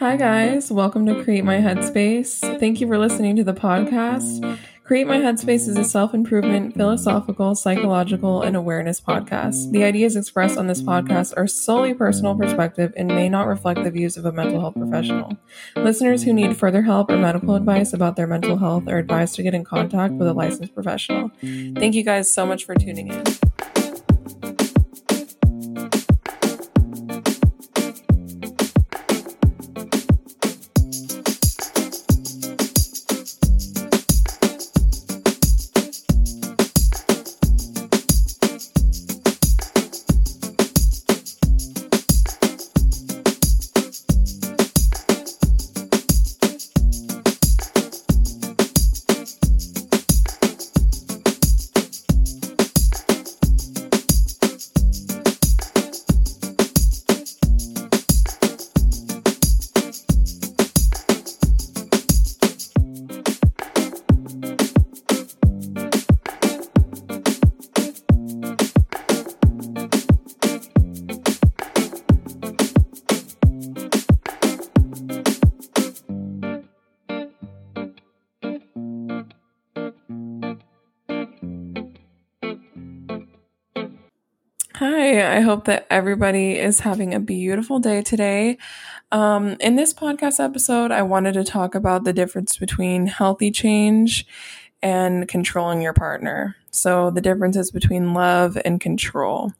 Hi, guys. Welcome to Create My Headspace. Thank you for listening to the podcast. Create My Headspace is a self improvement, philosophical, psychological, and awareness podcast. The ideas expressed on this podcast are solely personal perspective and may not reflect the views of a mental health professional. Listeners who need further help or medical advice about their mental health are advised to get in contact with a licensed professional. Thank you guys so much for tuning in. I hope that everybody is having a beautiful day today. Um, in this podcast episode, I wanted to talk about the difference between healthy change and controlling your partner. So, the differences between love and control.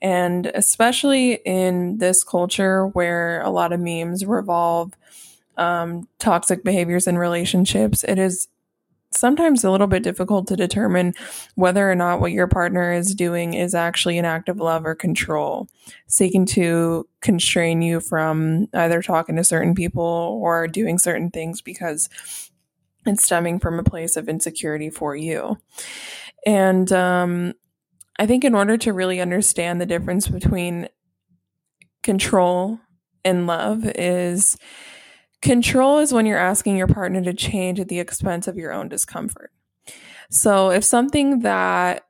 And especially in this culture where a lot of memes revolve um, toxic behaviors in relationships, it is sometimes a little bit difficult to determine whether or not what your partner is doing is actually an act of love or control, seeking to constrain you from either talking to certain people or doing certain things because it's stemming from a place of insecurity for you. And um, I think in order to really understand the difference between control and love is Control is when you're asking your partner to change at the expense of your own discomfort. So if something that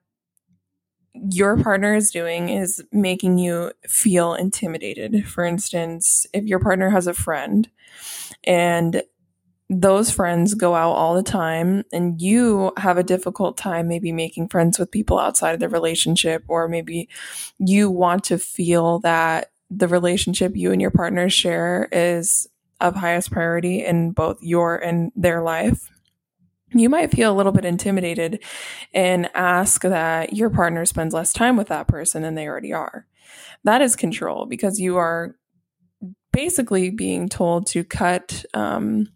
your partner is doing is making you feel intimidated, for instance, if your partner has a friend and those friends go out all the time and you have a difficult time maybe making friends with people outside of the relationship or maybe you want to feel that the relationship you and your partner share is of highest priority in both your and their life, you might feel a little bit intimidated and ask that your partner spends less time with that person than they already are. That is control because you are basically being told to cut um,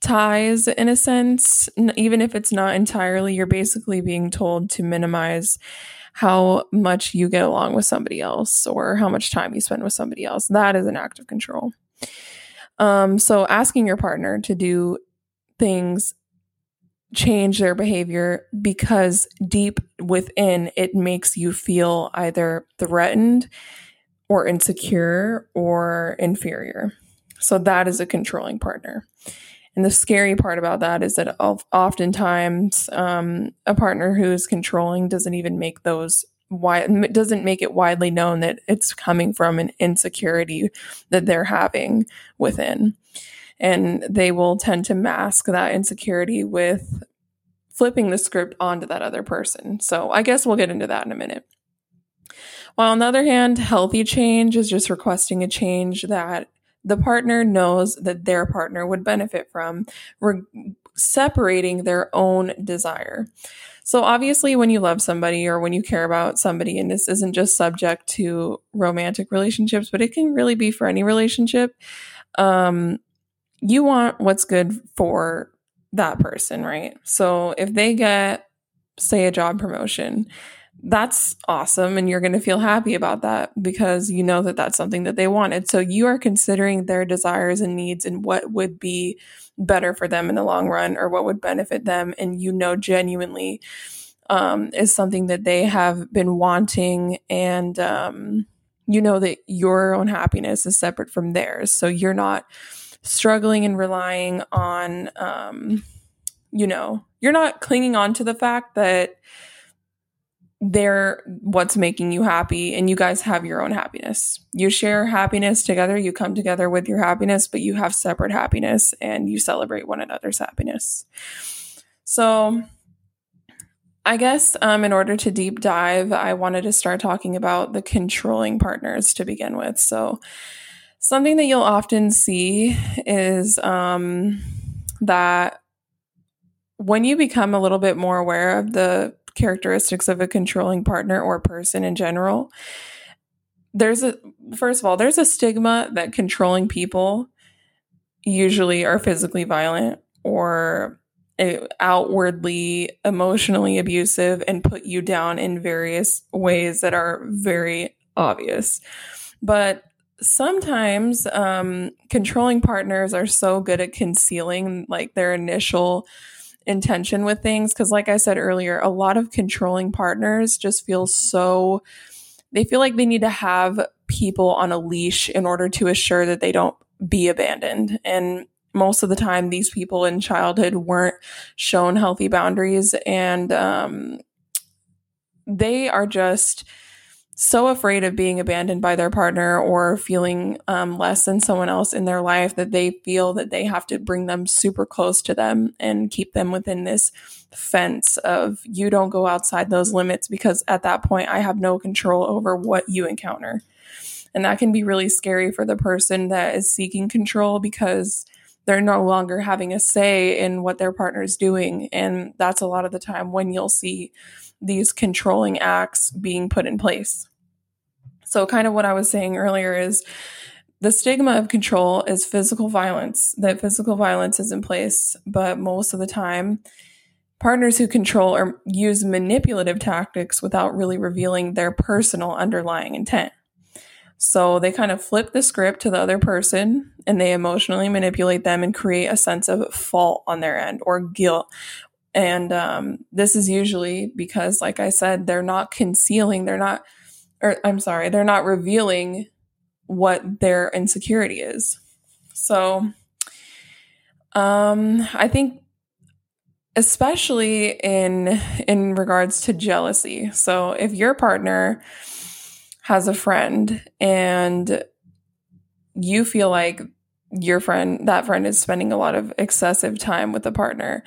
ties in a sense, even if it's not entirely, you're basically being told to minimize how much you get along with somebody else or how much time you spend with somebody else. That is an act of control. Um, so asking your partner to do things change their behavior because deep within it makes you feel either threatened or insecure or inferior. So that is a controlling partner. And the scary part about that is that oftentimes um, a partner who is controlling doesn't even make those why doesn't make it widely known that it's coming from an insecurity that they're having within. And they will tend to mask that insecurity with flipping the script onto that other person. So i guess we'll get into that in a minute. While on the other hand healthy change is just requesting a change that the partner knows that their partner would benefit from re- separating their own desire so, obviously, when you love somebody or when you care about somebody, and this isn't just subject to romantic relationships, but it can really be for any relationship, um, you want what's good for that person, right? So, if they get, say, a job promotion, that's awesome and you're going to feel happy about that because you know that that's something that they wanted. So you are considering their desires and needs and what would be better for them in the long run or what would benefit them and you know genuinely um, is something that they have been wanting and um, you know that your own happiness is separate from theirs. So you're not struggling and relying on um, you know, you're not clinging on to the fact that they're what's making you happy and you guys have your own happiness. You share happiness together, you come together with your happiness, but you have separate happiness and you celebrate one another's happiness. So, I guess um, in order to deep dive, I wanted to start talking about the controlling partners to begin with. So, something that you'll often see is um, that when you become a little bit more aware of the characteristics of a controlling partner or person in general, there's a first of all, there's a stigma that controlling people usually are physically violent or outwardly emotionally abusive and put you down in various ways that are very obvious. But sometimes um, controlling partners are so good at concealing like their initial intention with things. Because like i said earlier a lot of controlling partners just feel so they feel like they need to have people on a leash in order to assure that they don't be abandoned. And most of the time these people in childhood weren't shown healthy boundaries. And um, they are just so afraid of being abandoned by their partner or feeling um, less than someone else in their life that they feel that they have to bring them super close to them and keep them within this fence of you don't go outside those limits because at that point I have no control over what you encounter. And that can be really scary for the person that is seeking control because they're no longer having a say in what their partner is doing. And that's a lot of the time when you'll see these controlling acts being put in place. So, kind of what I was saying earlier is the stigma of control is physical violence, that physical violence is in place, but most of the time, partners who control or use manipulative tactics without really revealing their personal underlying intent. So they kind of flip the script to the other person and they emotionally manipulate them and create a sense of fault on their end or guilt and um, this is usually because, like I said, they're not concealing, they're not, or I'm sorry, they're not revealing what their insecurity is. So um, I think especially in in regards to jealousy. So if your partner has a friend and you feel like your friend that friend is spending a lot of excessive time with a partner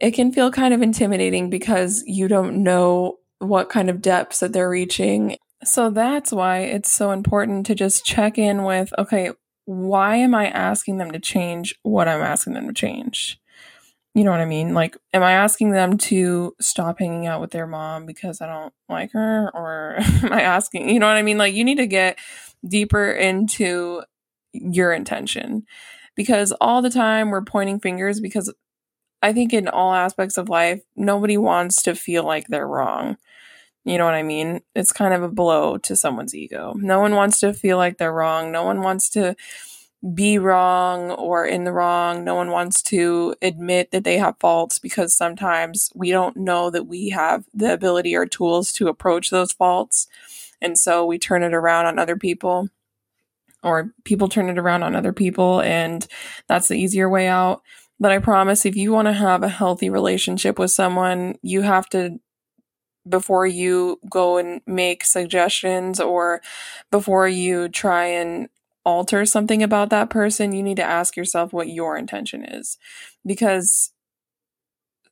it can feel kind of intimidating because you don't know what kind of depths that they're reaching. So that's why it's so important to just check in with okay, why am I asking them to change what I'm asking them to change? You know what I mean? Like, am I asking them to stop hanging out with their mom because I don't like her? Or am I asking, you know what I mean? Like, you need to get deeper into your intention because all the time we're pointing fingers because I think in all aspects of life, nobody wants to feel like they're wrong. You know what I mean? It's kind of a blow to someone's ego. No one wants to feel like they're wrong. No one wants to be wrong or in the wrong. No one wants to admit that they have faults because sometimes we don't know that we have the ability or tools to approach those faults. And so we turn it around on other people or people turn it around on other people and that's the easier way out. But I promise if you want to have a healthy relationship with someone, you have to, before you go and make suggestions or before you try and alter something about that person, you need to ask yourself what your intention is. Because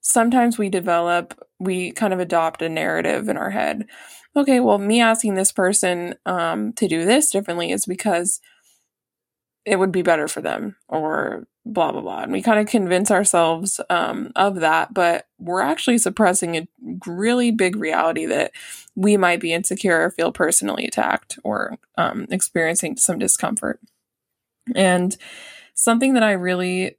sometimes we develop, we kind of adopt a narrative in our head. Okay, well, me asking this person um, to do this differently is because it would be better for them or blah blah blah and we kind of convince ourselves um, of that but we're actually suppressing a really big reality that we might be insecure or feel personally attacked or um, experiencing some discomfort and something that i really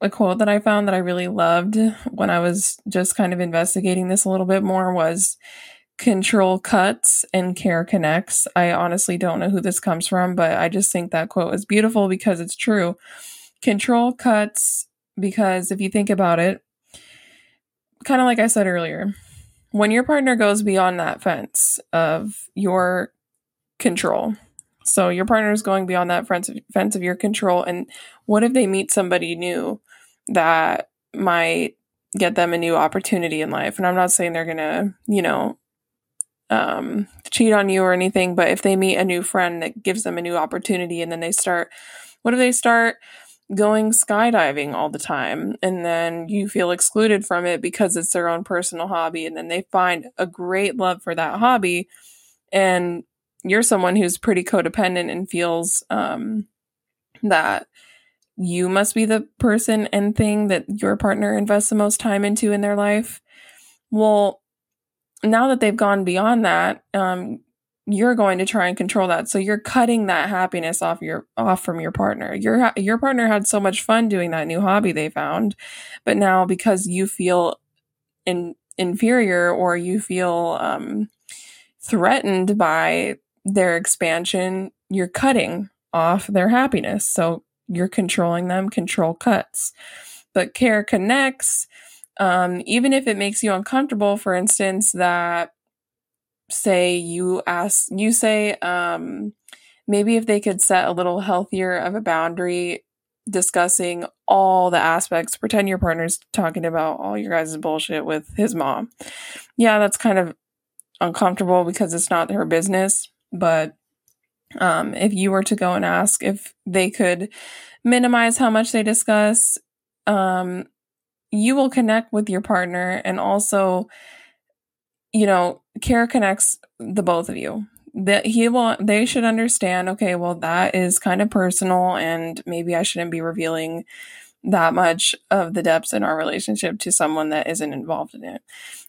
a quote that i found that i really loved when i was just kind of investigating this a little bit more was control cuts and care connects. I honestly don't know who this comes from, but I just think that quote is beautiful because it's true. Control cuts because if you think about it, kind of like I said earlier, when your partner goes beyond that fence of your control, so your partner is going beyond that fence of, your control, and what if they meet somebody new that might get them a new opportunity in life? And I'm not saying they're gonna, you know, um, cheat on you or anything, but if they meet a new friend that gives them a new opportunity and then they start, what do they start? Going skydiving all the time. And then you feel excluded from it because it's their own personal hobby. And then they find a great love for that hobby. And you're someone who's pretty codependent and feels um, that you must be the person and thing that your partner invests the most time into in their life. Well, now that they've gone beyond that, um, you're going to try and control that. So you're cutting that happiness off your off from your partner. Your your partner had so much fun doing that new hobby they found, but now because you feel in, inferior or you feel um, threatened by their expansion, you're cutting off their happiness. So you're controlling them, control cuts. But care connects, um, even if it makes you uncomfortable, for instance, that say you ask, you say, um, maybe if they could set a little healthier of a boundary discussing all the aspects, pretend your partner's talking about all your guys' bullshit with his mom. Yeah, that's kind of uncomfortable because it's not her business, but um, if you were to go and ask if they could minimize how much they discuss, um, you will connect with your partner and also, you know, care connects the both of you. That he will, they should understand, okay, well, that is kind of personal and maybe I shouldn't be revealing that much of the depths in our relationship to someone that isn't involved in it.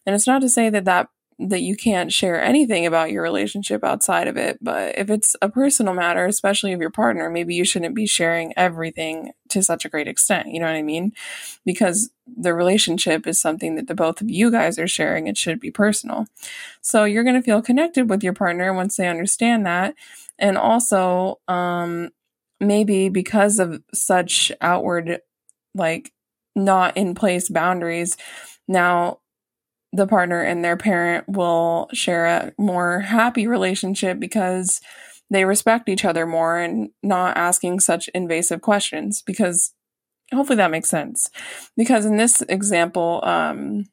And it's not to say that that that you can't share anything about your relationship outside of it. But if it's a personal matter, especially of your partner, maybe you shouldn't be sharing everything to such a great extent. You know what I mean? Because the relationship is something that the both of you guys are sharing. It should be personal. So you're going to feel connected with your partner once they understand that. And also, um, maybe because of such outward, like, not in place boundaries, now the partner and their parent will share a more happy relationship because they respect each other more and not asking such invasive questions because hopefully that makes sense. Because in this example um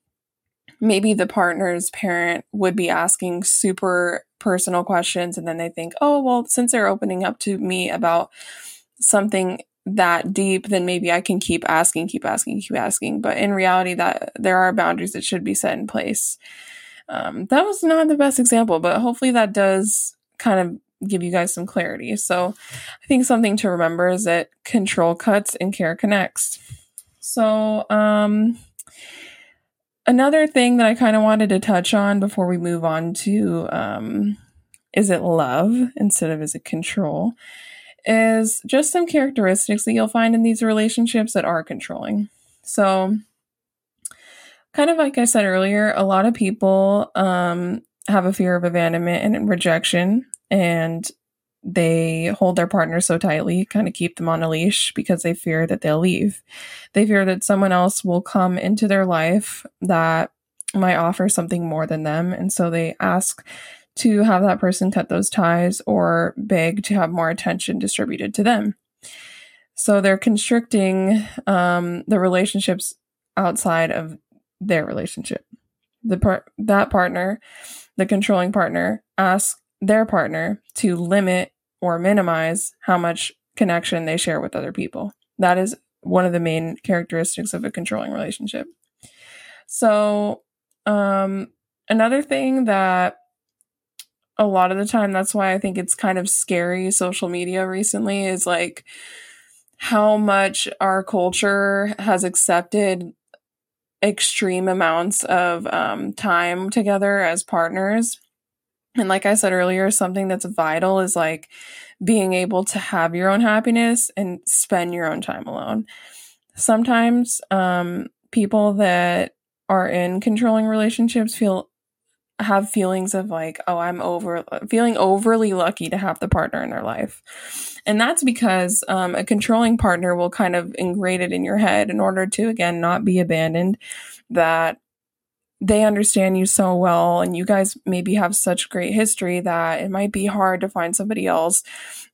maybe the partner's parent would be asking super personal questions and then they think oh well since they're opening up to me about something that deep, then maybe I can keep asking, keep asking, keep asking. But in reality, that there are boundaries that should be set in place. Um, that was not the best example, but hopefully that does kind of give you guys some clarity. So I think something to remember is that control cuts and care connects. So, um, another thing that I kind of wanted to touch on before we move on to um, is it love instead of is it control is just some characteristics that you'll find in these relationships that are controlling. So, kind of like I said earlier, a lot of people um, have a fear of abandonment and rejection, and they hold their partner so tightly, kind of keep them on a leash because they fear that they'll leave. They fear that someone else will come into their life that might offer something more than them. And so they ask to have that person cut those ties or beg to have more attention distributed to them. So they're constricting um, the relationships outside of their relationship. The part that partner, the controlling partner, asks their partner to limit or minimize how much connection they share with other people. That is one of the main characteristics of a controlling relationship. So, um, another thing that a lot of the time that's why I think it's kind of scary social media recently is like how much our culture has accepted extreme amounts of um, time together as partners. And like I said earlier, something that's vital is like being able to have your own happiness and spend your own time alone. Sometimes um, people that are in controlling relationships feel have feelings of like, oh, I'm over feeling overly lucky to have the partner in their life. And that's because um, a controlling partner will kind of ingrate it in your head in order to, again, not be abandoned, that they understand you so well and you guys maybe have such great history that it might be hard to find somebody else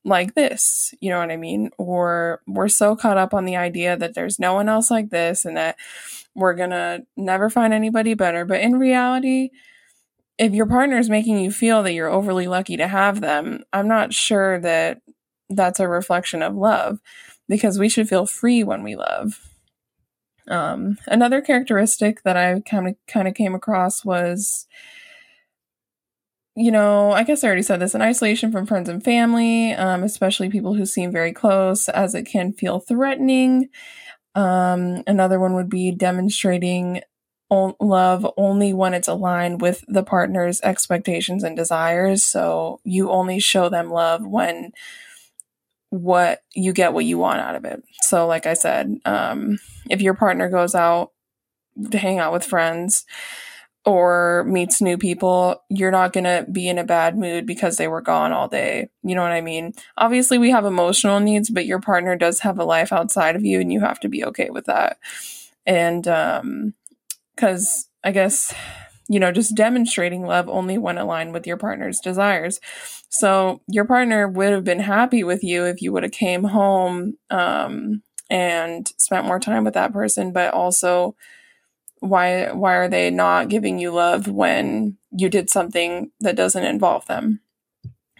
like this. You know what I mean? Or we're so caught up on the idea that there's no one else like this and that we're to never find anybody better. But in reality, if your partner is making you feel that you're overly lucky to have them, I'm not sure that that's a reflection of love because we should feel free when we love. Um, another characteristic that I kind of kind of came across was, you know, I guess I already said this: an isolation from friends and family, um, especially people who seem very close, as it can feel threatening. Um, another one would be demonstrating love only when it's aligned with the partner's expectations and desires. So you only show them love when what you get what you want out of it. So like I said, um, if your partner goes out to hang out with friends or meets new people, you're not going to be in a bad mood because they were gone all day. You know what I mean? Obviously, we have emotional needs, but your partner does have a life outside of you and you have to be okay with that. And um cuz I guess you know, just demonstrating love only when aligned with your partner's desires. So your partner would have been happy with you if you would have came home um, and spent more time with that person, but also why why are they not giving you love when you did something that doesn't involve them?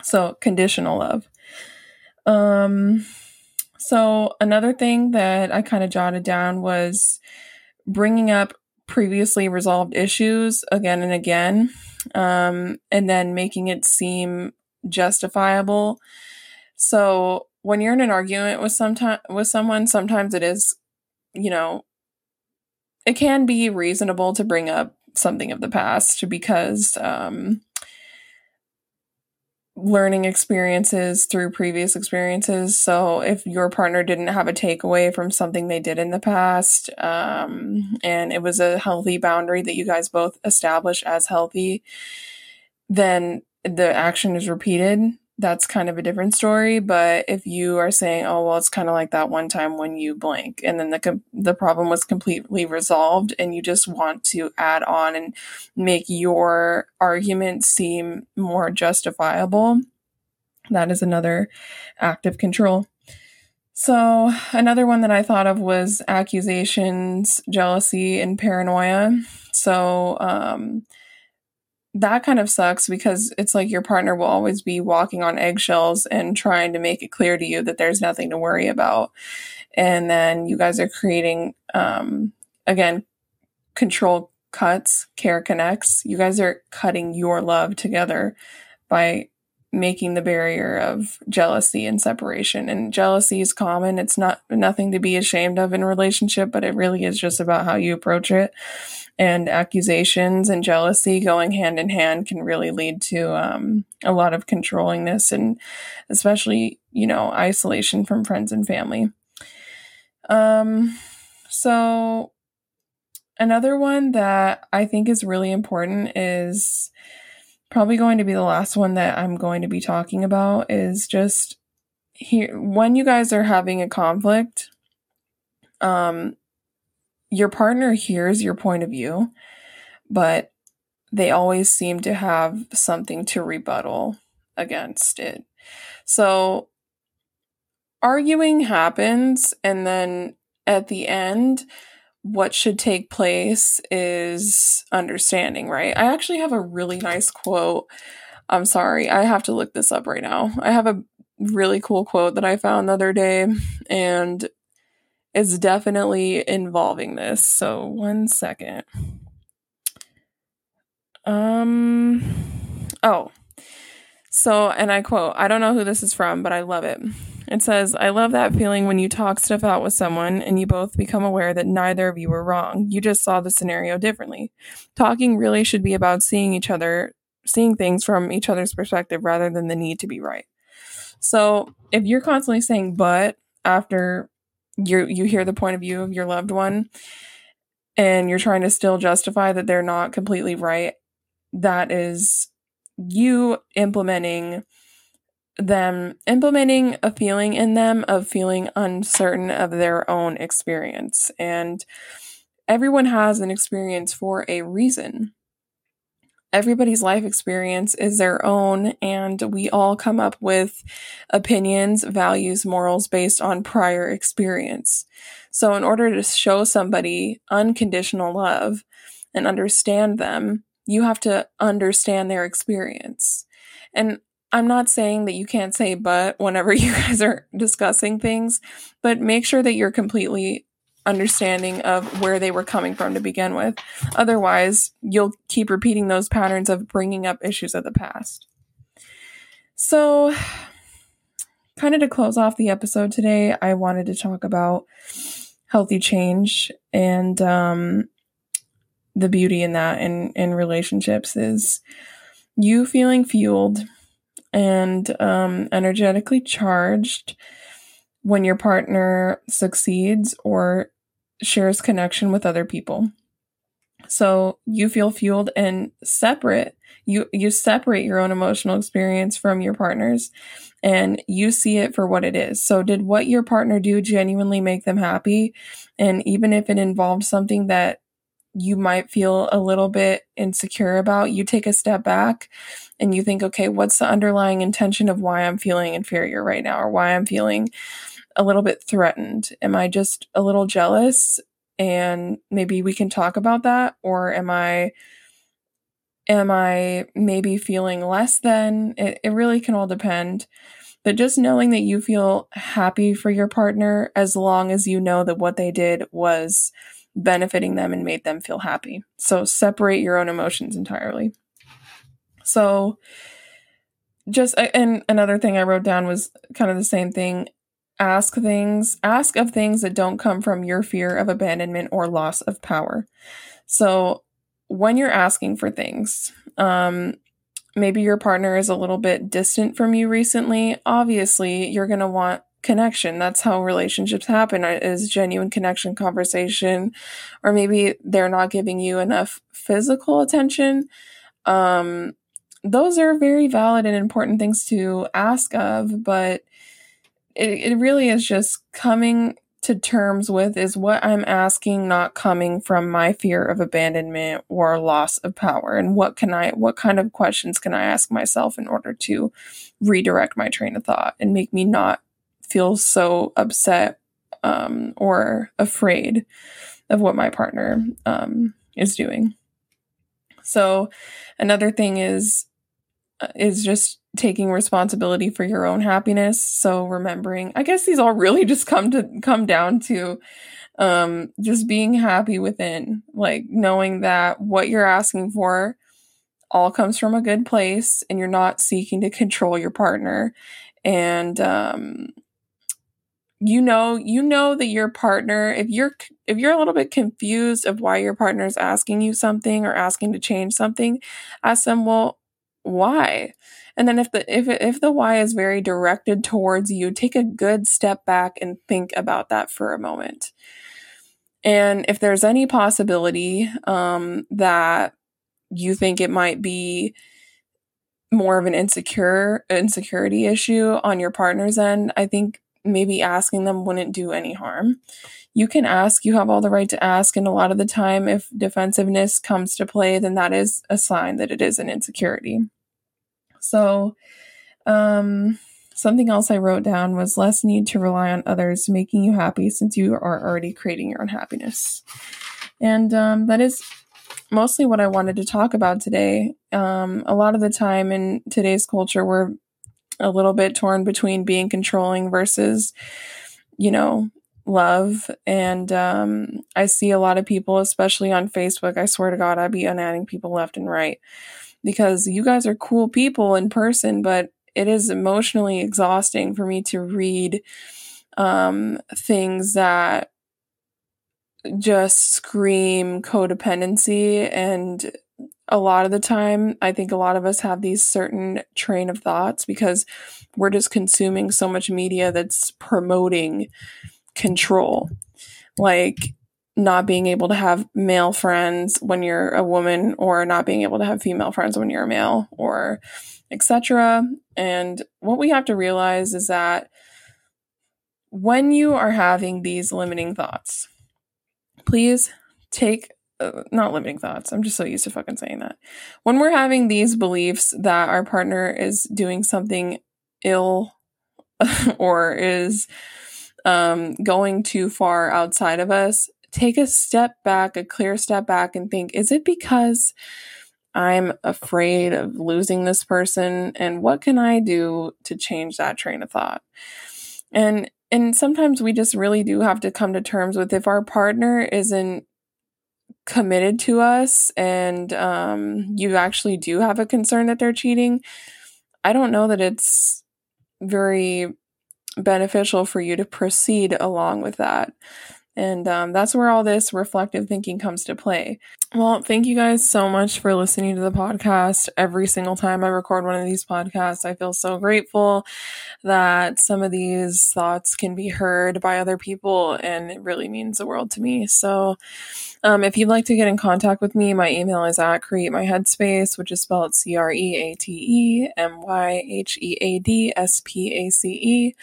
So conditional love. Um so another thing that I kind of jotted down was bringing up previously resolved issues again and again, um, and then making it seem justifiable. So when you're in an argument with some with someone, sometimes it is, you know, it can be reasonable to bring up something of the past because um, learning experiences through previous experiences. So if your partner didn't have a takeaway from something they did in the past, um, and it was a healthy boundary that you guys both established as healthy, then the action is repeated that's kind of a different story. But if you are saying, "Oh, well, it's kind of like that one time when you blank," and then the the problem was completely resolved, and you just want to add on and make your argument seem more justifiable, that is another act of control. So, another one that I thought of was accusations, jealousy, and paranoia. So, um, that kind of sucks because it's like your partner will always be walking on eggshells and trying to make it clear to you that there's nothing to worry about. And then you guys are creating, um, again, control cuts, care connects. You guys are cutting your love together by making the barrier of jealousy and separation. And jealousy is common. It's not nothing to be ashamed of in a relationship, but it really is just about how you approach it and accusations and jealousy going hand in hand can really lead to um, a lot of controllingness and especially you know isolation from friends and family. Um so another one that i think is really important is probably going to be the last one that i'm going to be talking about is just here when you guys are having a conflict um your partner hears your point of view, but they always seem to have something to rebuttal against it. So arguing happens, and then at the end, what should take place is understanding, right? I actually have a really nice quote. I'm sorry, I have to look this up right now. I have a really cool quote that I found the other day, and is definitely involving this. So, one second. Um, oh, so, and I quote, I don't know who this is from, but I love it. It says, I love that feeling when you talk stuff out with someone and you both become aware that neither of you were wrong. You just saw the scenario differently. Talking really should be about seeing each other, seeing things from each other's perspective rather than the need to be right. So if you're constantly saying but after you you hear the point of view of your loved one and you're trying to still justify that they're not completely right that is you implementing them implementing a feeling in them of feeling uncertain of their own experience. And everyone has an experience for a reason everybody's life experience is their own, and we all come up with opinions, values, morals based on prior experience. So, in order to show somebody unconditional love and understand them, You have to understand their experience. And I'm not saying that you can't say but whenever you guys are discussing things, but make sure that you're completely understanding of where they were coming from to begin with. Otherwise, you'll keep repeating those patterns of bringing up issues of the past. So, kind of to close off the episode today, I wanted to talk about healthy change and um, the beauty in that in, in relationships is you feeling fueled and um, energetically charged when your partner succeeds or shares connection with other people. So you feel fueled and separate. You you separate your own emotional experience from your partner's and you see it for what it is. So did what your partner do genuinely make them happy? And even if it involved something that you might feel a little bit insecure about, you take a step back and you think, okay, what's the underlying intention of why I'm feeling inferior right now or why I'm feeling a little bit threatened? Am I just a little jealous? And maybe we can talk about that. Or am I, am I maybe feeling less than? It, it really can all depend. But just knowing that you feel happy for your partner as long as you know that what they did was benefiting them and made them feel happy. So separate your own emotions entirely. So, just and another thing I wrote down was kind of the same thing. Ask things, ask of things that don't come from your fear of abandonment or loss of power. So, when you're asking for things, um, maybe your partner is a little bit distant from you recently. Obviously, you're going to want connection. That's how relationships happen uh, is genuine connection conversation or maybe they're not giving you enough physical attention. Um those are very valid and important things to ask of, but it, it really is just coming to terms with is what I'm asking not coming from my fear of abandonment or loss of power and what can I what kind of questions can I ask myself in order to redirect my train of thought and make me not feel so upset um, or afraid of what my partner um, is doing. So another thing is is just taking responsibility for your own happiness. So remembering, I guess these all really just come to come down to um just being happy within, like knowing that what you're asking for all comes from a good place and you're not seeking to control your partner and um you know you know that your partner if you're if you're a little bit confused of why your partner is asking you something or asking to change something ask them well why and then if the if if the why is very directed towards you take a good step back and think about that for a moment and if there's any possibility um, that you think it might be more of an insecure insecurity issue on your partner's end i think maybe asking them wouldn't do any harm. You can ask, you have all the right to ask. And a lot of the time, if defensiveness comes to play, then that is a sign that it is an insecurity. So, um, something else I wrote down was less need to rely on others making you happy since you are already creating your own happiness. And um, that is mostly what I wanted to talk about today. Um, a lot of the time in today's culture, we're a little bit torn between being controlling versus, you know, love. And um, I see a lot of people, especially on Facebook, I swear to God, I'd be unadding people left and right because you guys are cool people in person, but it is emotionally exhausting for me to read um, things that just scream codependency and a lot of the time, I think a lot of us have these certain train of thoughts because we're just consuming so much media that's promoting control. Like not being able to have male friends when you're a woman or not being able to have female friends when you're a male or etc. And what we have to realize is that when you are having these limiting thoughts, please take uh, not limiting thoughts. I'm just so used to fucking saying that. When we're having these beliefs that our partner is doing something ill or is um, going too far outside of us, take a step back, a clear step back, and think: Is it because I'm afraid of losing this person and what can I do to change that train of thought? And and sometimes we just really do have to come to terms with if our partner isn't committed to us and um, you actually do have a concern that they're cheating, I don't know that it's very beneficial for you to proceed along with that. And um, that's where all this reflective thinking comes to play. Well, thank you guys so much for listening to the podcast. Every single time I record one of these podcasts, I feel so grateful that some of these thoughts can be heard by other people, and it really means the world to me. So, um, if you'd like to get in contact with me, my email is at create my headspace, which is spelled C R E A T E M Y H E A D S P A C E.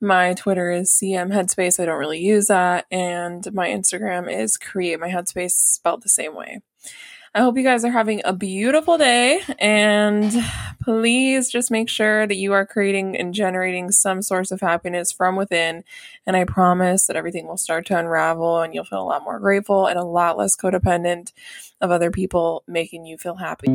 My Twitter is CM Headspace. I don't really use that. And my Instagram is Create My Headspace, spelled the same way. I hope you guys are having a beautiful day. And please just make sure that you are creating and generating some source of happiness from within. And I promise that everything will start to unravel and you'll feel a lot more grateful and a lot less codependent of other people making you feel happy.